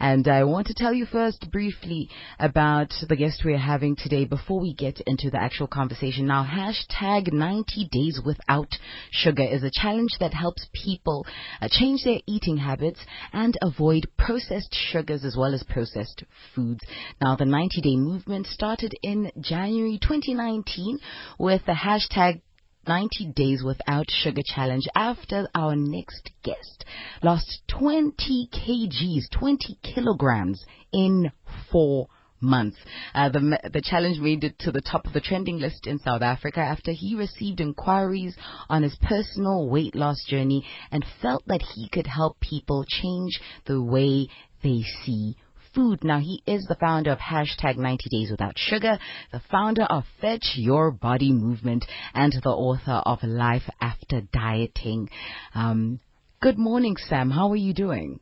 And I want to tell you first briefly about the guest we're having today before we get into the actual conversation. Now, hashtag 90 days without sugar is a challenge that helps people uh, change their eating habits and avoid processed sugars as well as processed foods. Now, the 90 day movement started in January 2019 with the hashtag 90 Days Without Sugar Challenge after our next guest lost 20 kgs, 20 kilograms in four months. Uh, the, the challenge made it to the top of the trending list in South Africa after he received inquiries on his personal weight loss journey and felt that he could help people change the way they see food. Now, he is the founder of hashtag 90 Days Without Sugar, the founder of Fetch Your Body Movement, and the author of Life After Dieting. Um, good morning, Sam. How are you doing?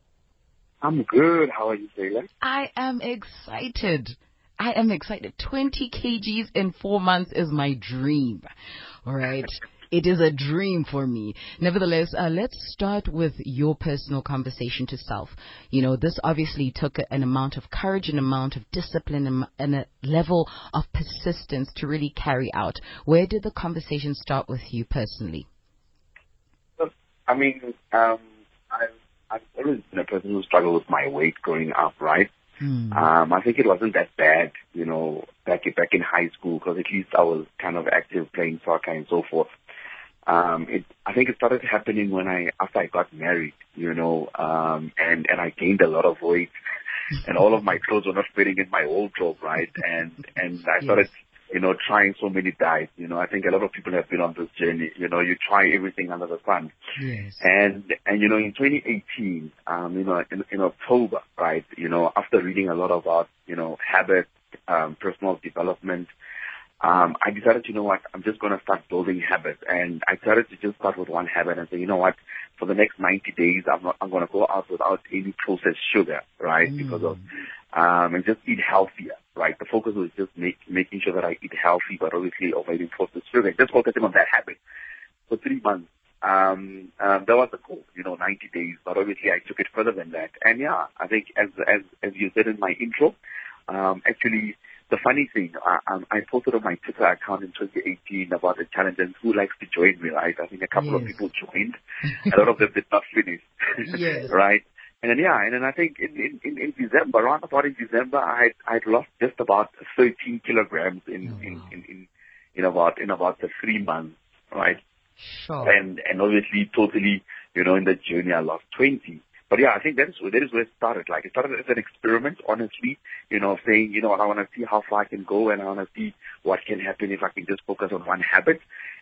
I'm good. How are you, Taylor? I am excited. I am excited. 20 kgs in four months is my dream. All right. It is a dream for me. Nevertheless, uh, let's start with your personal conversation to self. You know, this obviously took an amount of courage, an amount of discipline, and a level of persistence to really carry out. Where did the conversation start with you personally? I mean, um, I've, I've always been a person who struggled with my weight growing up, right? Hmm. Um, I think it wasn't that bad, you know, back back in high school because at least I was kind of active playing soccer and so forth. Um, it, I think it started happening when I, after I got married, you know, um, and, and I gained a lot of weight and all of my clothes were not fitting in my wardrobe, right? And, and I started, yes. you know, trying so many diets. You know, I think a lot of people have been on this journey. You know, you try everything under the sun. Yes. And, and, you know, in 2018, um, you know, in, in October, right, you know, after reading a lot about, you know, habit, um, personal development, um, I decided, you know what, I'm just going to start building habits. And I started to just start with one habit and say, you know what, for the next 90 days, I'm not, I'm going to go out without any processed sugar, right? Mm. Because of, um, and just eat healthier, right? The focus was just make, making sure that I eat healthy, but obviously avoiding processed sugar. Just focusing on that habit for three months. Um, um, that was the goal, you know, 90 days, but obviously I took it further than that. And yeah, I think as, as, as you said in my intro, um, actually, the funny thing, I, um, I posted on my Twitter account in 2018 about the challenge and who likes to join me, right? I think a couple yes. of people joined. a lot of them did not finish. yes. Right? And then yeah, and then I think in, in, in December, around about in December, I had I lost just about 13 kilograms in, oh, in, in, in, in about in about the three months, right? Sure. And and obviously totally, you know, in the journey I lost 20. But yeah, I think that is that is where it started. Like it started as an experiment, honestly. You know, saying, you know, I want to see how far I can go, and I want to see what can happen if I can just focus on one habit.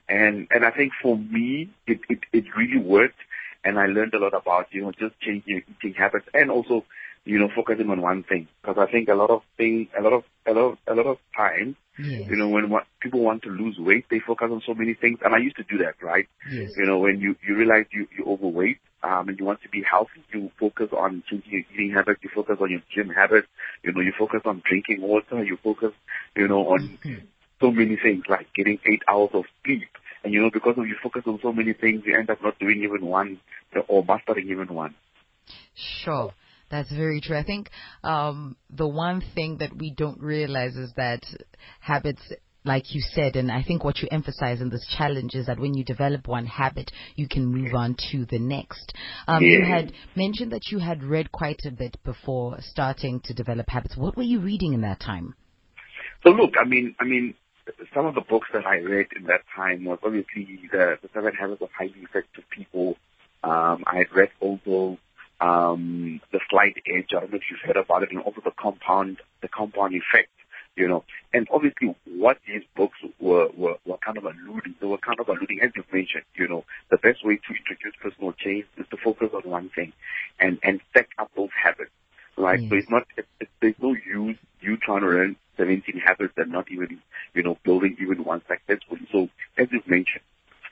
And and I think for me, it it, it really worked, and I learned a lot about you know just changing your eating habits, and also you know focusing on one thing. Because I think a lot of things, a lot of a lot of, a lot of times, yes. you know, when what, people want to lose weight, they focus on so many things. And I used to do that, right? Yes. You know, when you you realize you you're overweight um, and you want to be healthy, you focus on changing your eating habits, you focus on your gym habits, you know, you focus on drinking water, you focus, you know, on mm-hmm. so many things like getting eight hours of sleep. And you know, because of you focus on so many things, you end up not doing even one or mastering even one. Sure. That's very true. I think um, the one thing that we don't realize is that habits like you said, and I think what you emphasize in this challenge is that when you develop one habit, you can move on to the next. Um, yeah. You had mentioned that you had read quite a bit before starting to develop habits. What were you reading in that time? So look, I mean, I mean, some of the books that I read in that time was obviously the, the Seven Habits of Highly Effective People. Um, I had read also um, the Slight Edge. I don't know if you've heard about it, and also the Compound, the Compound Effect you know. And obviously, what these books were, were, were kind of alluding, they were kind of alluding, as you've mentioned, you know, the best way to introduce personal change is to focus on one thing and, and set up those habits, right? Mm. So it's not, it, it, there's no use you trying to learn 17 habits and not even, you know, building even one successfully. So as you've mentioned,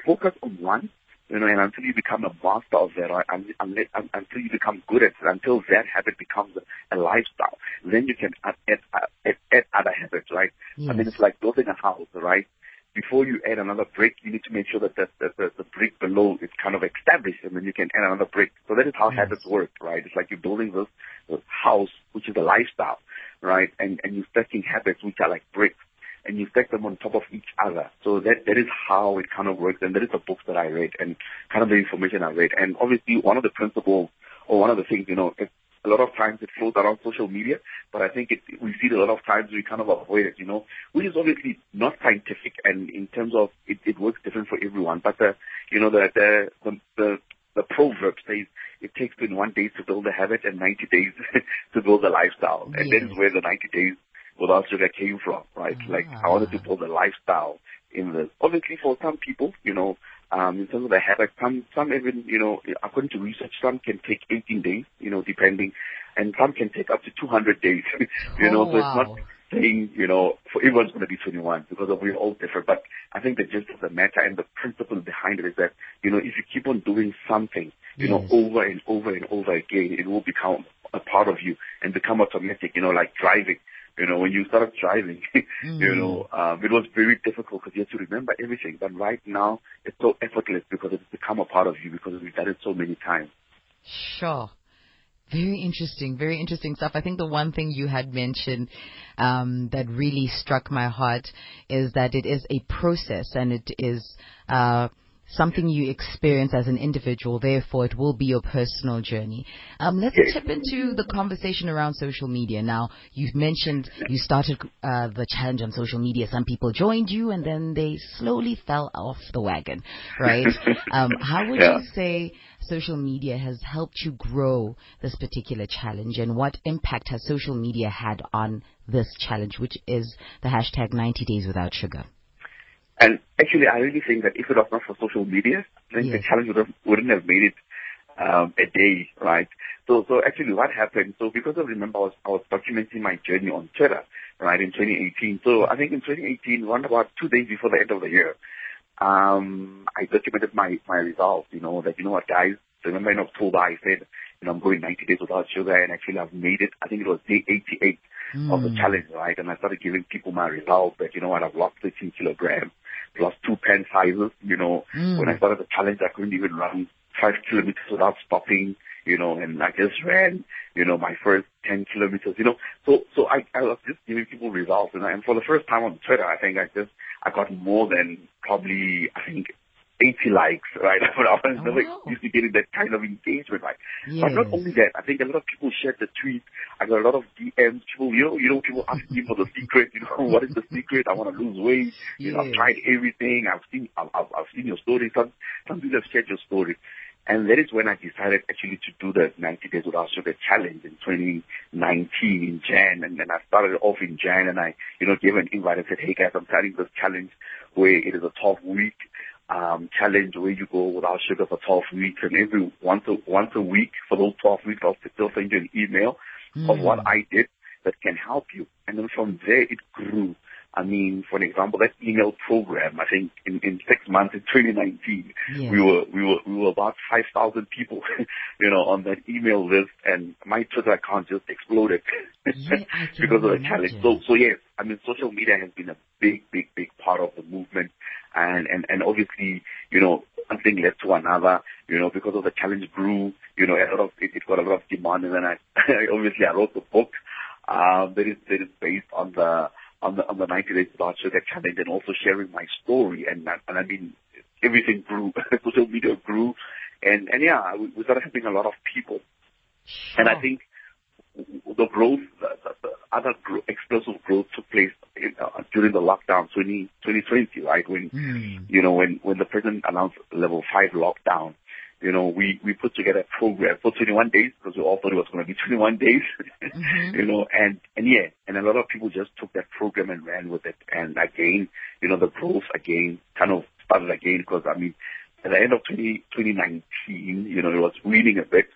focus on one you know, and until you become a master of that, or until you become good at it, until that habit becomes a, a lifestyle, then you can add, add, add, add other habits, right? Yes. I mean, it's like building a house, right? Before you add another brick, you need to make sure that the, the, the, the brick below is kind of established, and then you can add another brick. So that is how yes. Mm-hmm. habits work, right? It's like you're building this a house, which is a lifestyle, right? And, and you're stacking habits, which are like bricks and you stack them on top of each other. So that, that is how it kind of works. And that is the books that I read and kind of the information I read. And obviously one of the principles or one of the things, you know, it, a lot of times it flows around social media, but I think it, we see it a lot of times we kind of avoid it, you know, which is obviously not scientific and in terms of it, it works different for everyone. But the, you know, the, the, the, the, the proverb says it takes 21 days to build a habit and 90 days to build a lifestyle. And yes. that is where the 90 days without sugar came from, right? Ah. Like I wanted to build a lifestyle in this. Obviously for some people, you know, um, in terms of the habit, some, some even, you know, according to research, some can take 18 days, you know, depending, and some can take up to 200 days, you know, oh, so it's not saying, you know, for everyone's going to be 21 because we're all different. But I think the gist of the matter and the principle behind it is that, you know, if you keep on doing something, you yes. know, over and over and over again, it will become a part of you and become automatic, you know, like driving. You know, when you started driving, mm. you know, um, it was very difficult because you had to remember everything. But right now, it's so effortless because it's become a part of you because we've done it so many times. Sure. Very interesting, very interesting stuff. I think the one thing you had mentioned um, that really struck my heart is that it is a process and it is uh, something you experience as an individual. Therefore, it will be your personal journey. Um, let's tip into the conversation around social media. Now, you've mentioned you started uh, the challenge on social media. Some people joined you, and then they slowly fell off the wagon, right? um, how would yeah. you say social media has helped you grow this particular challenge, and what impact has social media had on this challenge, which is the hashtag 90 Days Without Sugar? And actually, I really think that if it was not for social media, then yes. the challenge would have, wouldn't have made it um, a day, right? So, so actually, what happened? So, because I remember, I was, I was documenting my journey on Twitter, right, in 2018. So, I think in 2018, one about two days before the end of the year, um, I documented my my results. You know that you know what, guys. Remember in October, I said, you know, I'm going 90 days without sugar, and actually, I've made it. I think it was day 88 mm. of the hmm. challenge, right? And I started giving people my results that, you know what, I've lost 13 kilograms lost plus two pen sizes. You know, mm. when I started the challenge, I couldn't even run five kilometers without stopping. You know, and I just ran, you know, my first 10 kilometers, you know. So, so I, I was just giving people results. And, I, and for the first time on Twitter, I think I just, I got more than probably, I think, 80 likes, right? I was oh, never wow. used to getting that kind of engagement, right? Yes. But not only that, I think a lot of people shared the tweet. I got a lot of DMs. People, you know, you know, people asking me for the secret. You know, what is the secret? I want to lose weight. You know, I've tried everything. I've seen, I've, I've, I've seen your story. Some, some people have shared your story. And that is when I decided actually to do the 90 Days Without Sugar challenge in 2019 in Jan. And then I started off in Jan and I, you know, gave an invite and said, hey guys, I'm starting this challenge where it is a 12 week um, challenge where you go without sugar for 12 weeks and every once a, once a week for those 12 weeks I'll still send you an email mm. of what I did that can help you. And then from there it grew. I mean, for an example, that email program, I think in, in six months in 2019, yeah. we were, we were, we were about 5,000 people, you know, on that email list and my Twitter account just exploded yeah, because of the challenge. So, so yes, I mean, social media has been a big, big, big part of the movement and, and, and obviously, you know, one thing led to another, you know, because of the challenge grew, you know, a lot of, it, it got a lot of demand and then I, obviously I wrote the book, um, that is, that is based on the, on the, on the 90 Days Without Sugar challenge and also sharing my story and, and I mean, everything grew, social media grew and, and yeah, we, we started helping a lot of people. And I think the growth, the, the other gro- explosive growth took place in, uh, during the lockdown 20, 2020, right? When, mm. you know, when, when the president announced level five lockdown, you know, we, we put together a program for 21 days because we all thought it was going to be 21 days, mm-hmm. you know, and, and yeah, and a lot of people just took that program and ran with it. And again, you know, the growth again kind of started again because I mean, at the end of 20, 2019, you know, it was weaning a bit.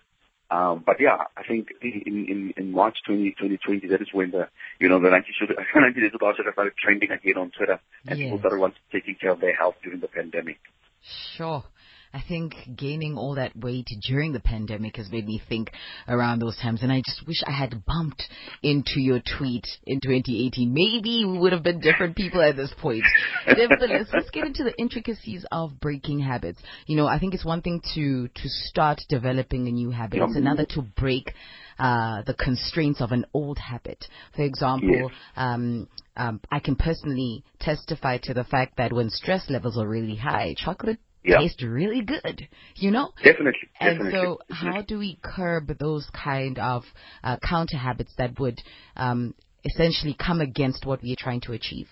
Um, but yeah, I think in, in, in March 20, 2020, that is when the, you know, the 90 sugar, 90 days sugar started trending again on Twitter and yes. people started wanting taking care of their health during the pandemic. Sure. I think gaining all that weight during the pandemic has made me think around those times. And I just wish I had bumped into your tweet in 2018. Maybe we would have been different people at this point. Nevertheless, let's get into the intricacies of breaking habits. You know, I think it's one thing to, to start developing a new habit. It's another to break uh, the constraints of an old habit. For example, um, um, I can personally testify to the fact that when stress levels are really high, chocolate yeah. tastes really good, you know? Definitely. And definitely, so, how do we curb those kind of uh, counter habits that would um, essentially come against what we are trying to achieve?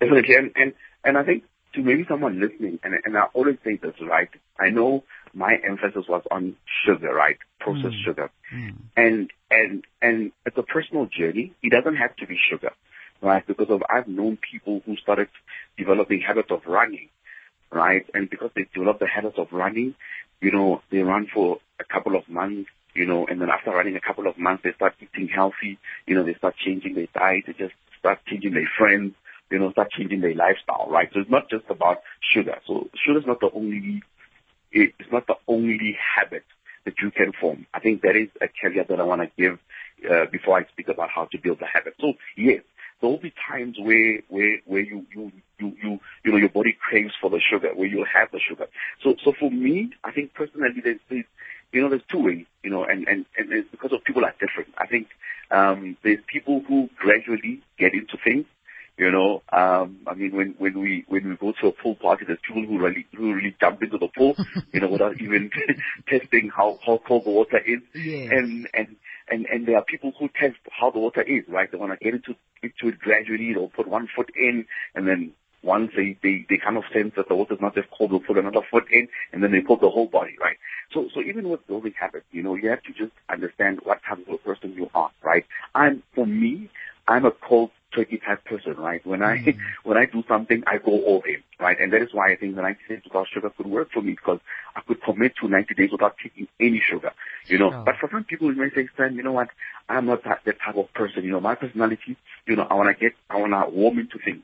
Definitely, and and, and I think to maybe someone listening, and, and I always say this, right? I know my emphasis was on sugar, right? Processed mm. sugar. Mm. And, and, and it's a personal journey. It doesn't have to be sugar, right? Because of, I've known people who started developing habits of running, right? And because they develop the habits of running, you know, they run for a couple of months, you know, and then after running a couple of months, they start eating healthy, you know, they start changing their diet, they just start changing their friends, you know, start changing their lifestyle, right? So it's not just about sugar. So sugar is not the only, it's not the only habit that you can form. I think that is a caveat that I want to give uh, before I speak about how to build a habit. So yes, there will be times where where where you you you you you know your body craves for the sugar, where you'll have the sugar. So so for me, I think personally, there's, there's you know there's two ways, you know, and and and it's because of people are different. I think um, there's people who gradually get into things you know, um, I mean, when, when we, when we go to a pool party, there's people who really, who really jump into the pool, you know, without even testing how, how cold the water is. Yes. And, and, and, and there are people who test how the water is, right? They want to get into, into it gradually. They'll put one foot in and then once they, they, they kind of sense that the water's not just cold, they'll put another foot in and then they put the whole body, right? So, so even with building habits, you know, you have to just understand what type of person you are, right? I'm, for me, I'm a cold turkey type person, right? When I mm. when I do something, I go all in, right? And that is why I think the 90 days without sugar could work for me because I could commit to 90 days without taking any sugar, you know. But for some people, you may say, Stan, you know what? I'm not that, that type of person. You know, my personality, you know, I want to get, I want to warm into things.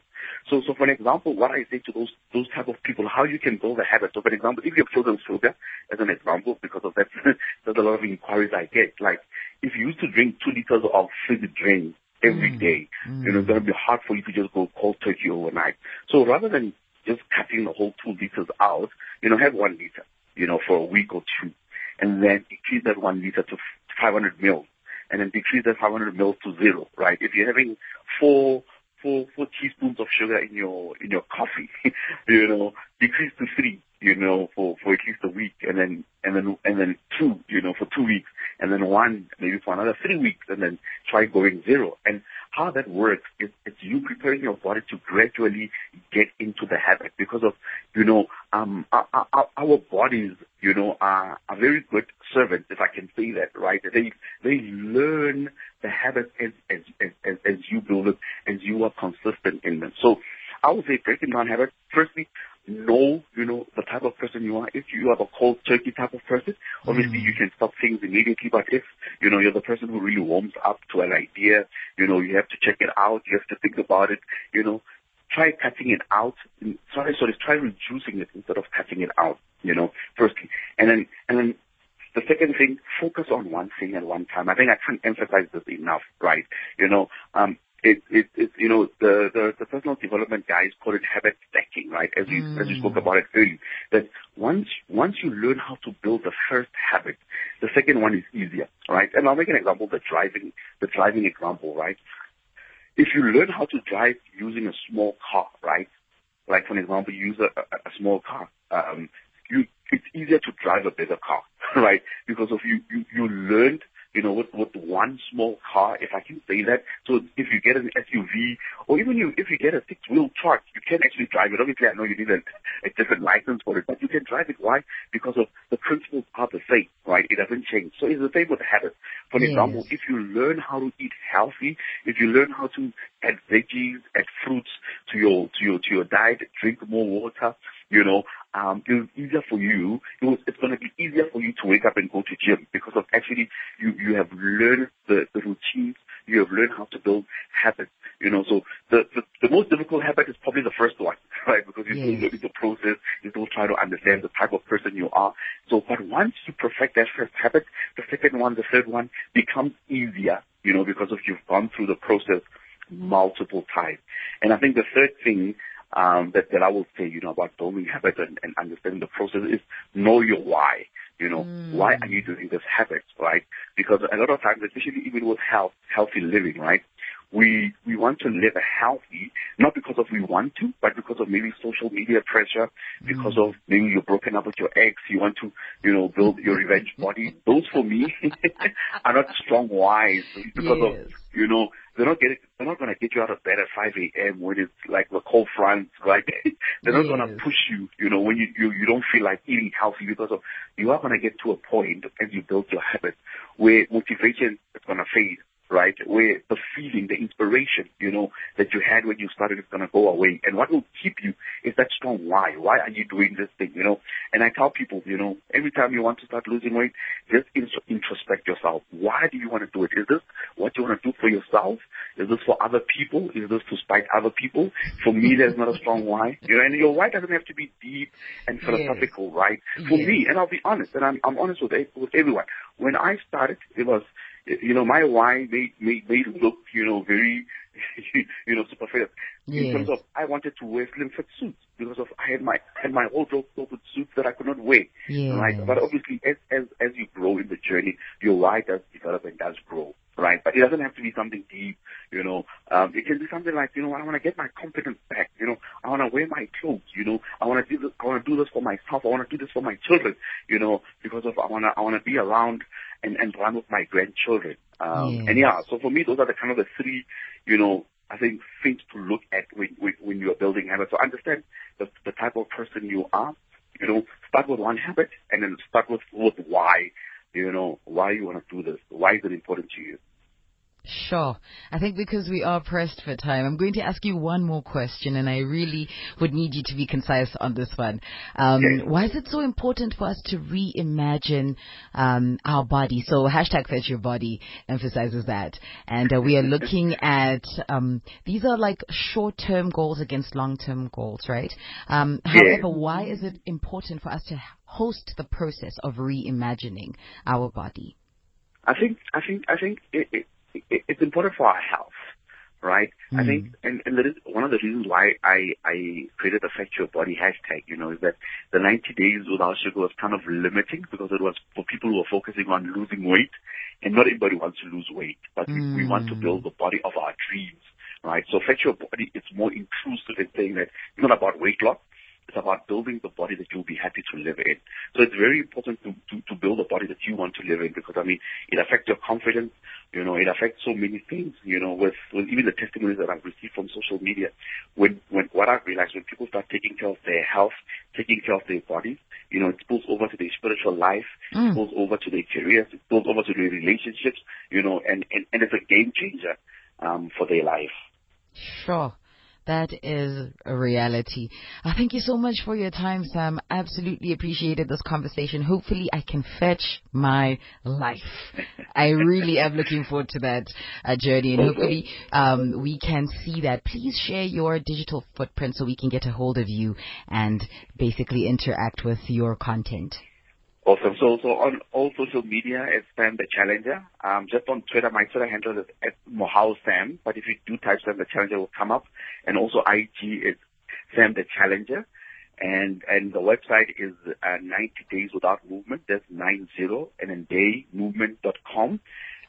So, so for an example, what I say to those those type of people, how you can build a habit. So, for example, if you have chosen sugar, as an example, because of that, there's a lot of inquiries I get. Like, if you used to drink two liters of fizzy drink every mm. day. Mm. You know, it's going to be hard for you to just go cold turkey overnight. So rather than just cutting the whole two liters out, you know, have one liter, you know, for a week or two, and then decrease that one liter to 500 mils, and then decrease that 500 mils to zero, right? If you're having four four four teaspoons of sugar in your in your coffee, you know, decrease to three, you know, for for at least a week, and then and then and then two, you know, for two weeks, and then one maybe for another three weeks, and then try going zero. And how that works is it's you preparing your body to gradually get into the habit because of you know um our, our, our bodies you know are, are very good servants if I can say that right they they learn the habit as as as, as you build it as you are consistent in them so I would say breaking down habits firstly know, you know, of person you are. If you are the cold turkey type of person, obviously mm. you can stop things immediately. But if, you know, you're the person who really warms up to an idea, you know, you have to check it out. You have to think about it, you know, try cutting it out. Sorry, sorry, try reducing it instead of cutting it out, you know, firstly. And then, and then the second thing, focus on one thing at one time. I think I can't emphasize this enough, right? You know, um, it, it, it, you know, the, the, the personal development guys call it habit stacking, right? As you, mm. as you spoke mm. about it earlier, that once, once you learn how to build the first habit, the second one is easier, right? And I'll make an example, the driving, the driving example, right? If you learn how to drive using a small car, right? Like, for example, you use a, a, small car, um, you, it's easier to drive a bigger car, right? Because of you, you, you learned you know, with, with one small car, if I can say that. So if you get an SUV, or even you, if you get a six-wheel truck, you can actually drive it. Obviously, I know you need a, a different license for it, but you can drive it. Why? Because of the principles are the same, right? It doesn't change. So it's the same with habits. For yes. example, if you learn how to eat healthy, if you learn how to add veggies, add fruits to your to your to your diet, drink more water, you know, um, it was easier for you. It was, it's going to be easier for you to wake up and go to gym because of actually you, you have learned the, the routines. You have learned how to build habits. You know, so the, the, the most difficult habit is probably the first one, right? Because you're yes. still learning the process, you're still try to understand the type of person you are. So, but once you perfect that first habit, the second one, the third one becomes easier, you know, because of you've gone through the process multiple times. And I think the third thing um, that, that I will say, you know, about building habits and, and understanding the process is know your why. You know, mm. why are you doing this habit, right? Because a lot of times, especially even with health, healthy living, right? we we want to live a healthy, not because of we want to, but because of maybe social media pressure, because mm. of maybe you're broken up with your ex, you want to, you know, build your revenge body. Those for me are not strong whys because yes. of you know they're not getting they're not gonna get you out of bed at five AM when it's like the cold front, right? they're not yes. gonna push you, you know, when you, you you don't feel like eating healthy because of you are gonna get to a point as you build your habit where motivation is gonna fade right? Where the feeling, the inspiration, you know, that you had when you started is going to go away. And what will keep you is that strong why. Why are you doing this thing, you know? And I tell people, you know, every time you want to start losing weight, just introspect yourself. Why do you want to do it? Is this what you want to do for yourself? Is this for other people? Is this to spite other people? For me, there's not a strong why. You know, and your why doesn't have to be deep and philosophical, yes. right? For yes. me, and I'll be honest, and I'm, I'm honest with, with everyone. When I started, it was you know, my why made made made look, you know, very, you know, superficial. Yes. In terms of, I wanted to wear slim fit suits because of I had my had my wardrobe filled with suits that I could not wear. Yes. Right, but obviously, as as as you grow in the journey, your why does develop and does grow right? But it doesn't have to be something deep, you know. Um, it can be something like, you know, I want to get my confidence back, you know. I want to wear my clothes, you know. I want to do this. I want to do this for myself. I want to do this for my children, you know, because of I want to I want to be around and and run with my grandchildren. Um, yes. And yeah, so for me, those are the kind of the three, you know, I think things to look at when when, when you are building habits. So understand the the type of person you are. You know, start with one habit and then start with with why you know, why you want to do this. Why is it important to you? Sure. I think because we are pressed for time, I'm going to ask you one more question, and I really would need you to be concise on this one. Um, Why is it so important for us to reimagine um, our body? So hashtag Fetch Your Body emphasizes that, and uh, we are looking at um, these are like short-term goals against long-term goals, right? Um, however, why is it important for us to host the process of reimagining our body? I think I think I think it, it, it, it's important for our health, right? Mm. I think, mm. and, and that is one of the reasons why I I created the Fetch Your Body hashtag. You know, is that the 90 days without sugar was kind of limiting because it was for people who are focusing on losing weight, and not everybody wants to lose weight, but mm. we, we want to build the body of our dreams right? So Fetch Your Body, it's more inclusive in saying that it's not about weight loss, it's about building the body that you'll be happy to live in. So it's very important to, to, to build a body that you want to live in because, I mean, it affects your confidence. You know, it affects so many things, you know, with, with even the testimonies that I've received from social media. When, when, what I've realized, when people start taking care of their health, taking care of their bodies, you know, it spills over to their spiritual life, mm. it spills over to their careers, it spills over to their relationships, you know, and, and, and it's a game changer, um, for their life. Sure. That is a reality. Uh, thank you so much for your time, Sam. Absolutely appreciated this conversation. Hopefully, I can fetch my life. I really am looking forward to that uh, journey, and hopefully, um, we can see that. Please share your digital footprint so we can get a hold of you and basically interact with your content. Awesome. So, so on all social media, it's Sam the Challenger. Um, just on Twitter, my Twitter handle is at Mohau Sam. But if you do type Sam the Challenger, will come up. And also IG is Sam the Challenger. And, and the website is uh, 90 Days Without Movement. That's 90 and then daymovement.com.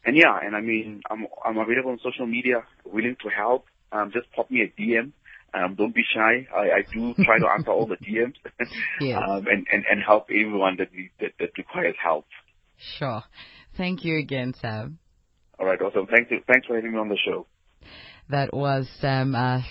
And yeah, and I mean, I'm, I'm available on social media, willing to help. Um, just pop me a DM um, don't be shy. I, I do try to answer all the DMs yes. um, and, and, and help everyone that, that, that requires help. Sure. Thank you again, Sam. All right, awesome. Thank you. Thanks for having me on the show. That was Sam uh,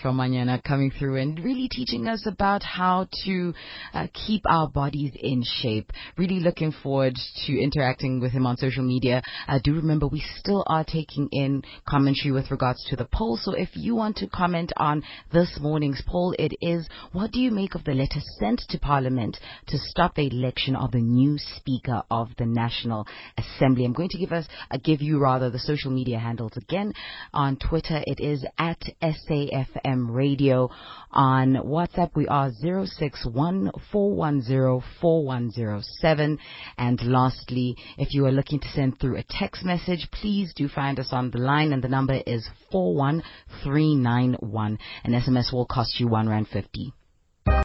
coming through and really teaching us about how to uh, keep our bodies in shape. Really looking forward to interacting with him on social media. Uh, do remember we still are taking in commentary with regards to the poll. So if you want to comment on this morning's poll, it is what do you make of the letter sent to Parliament to stop the election of the new Speaker of the National Assembly? I'm going to give us, uh, give you rather the social media handles again. On Twitter, it is at SAFM Radio. On WhatsApp, we are 061 And lastly, if you are looking to send through a text message, please do find us on the line and the number is 41391. An SMS will cost you one rand fifty.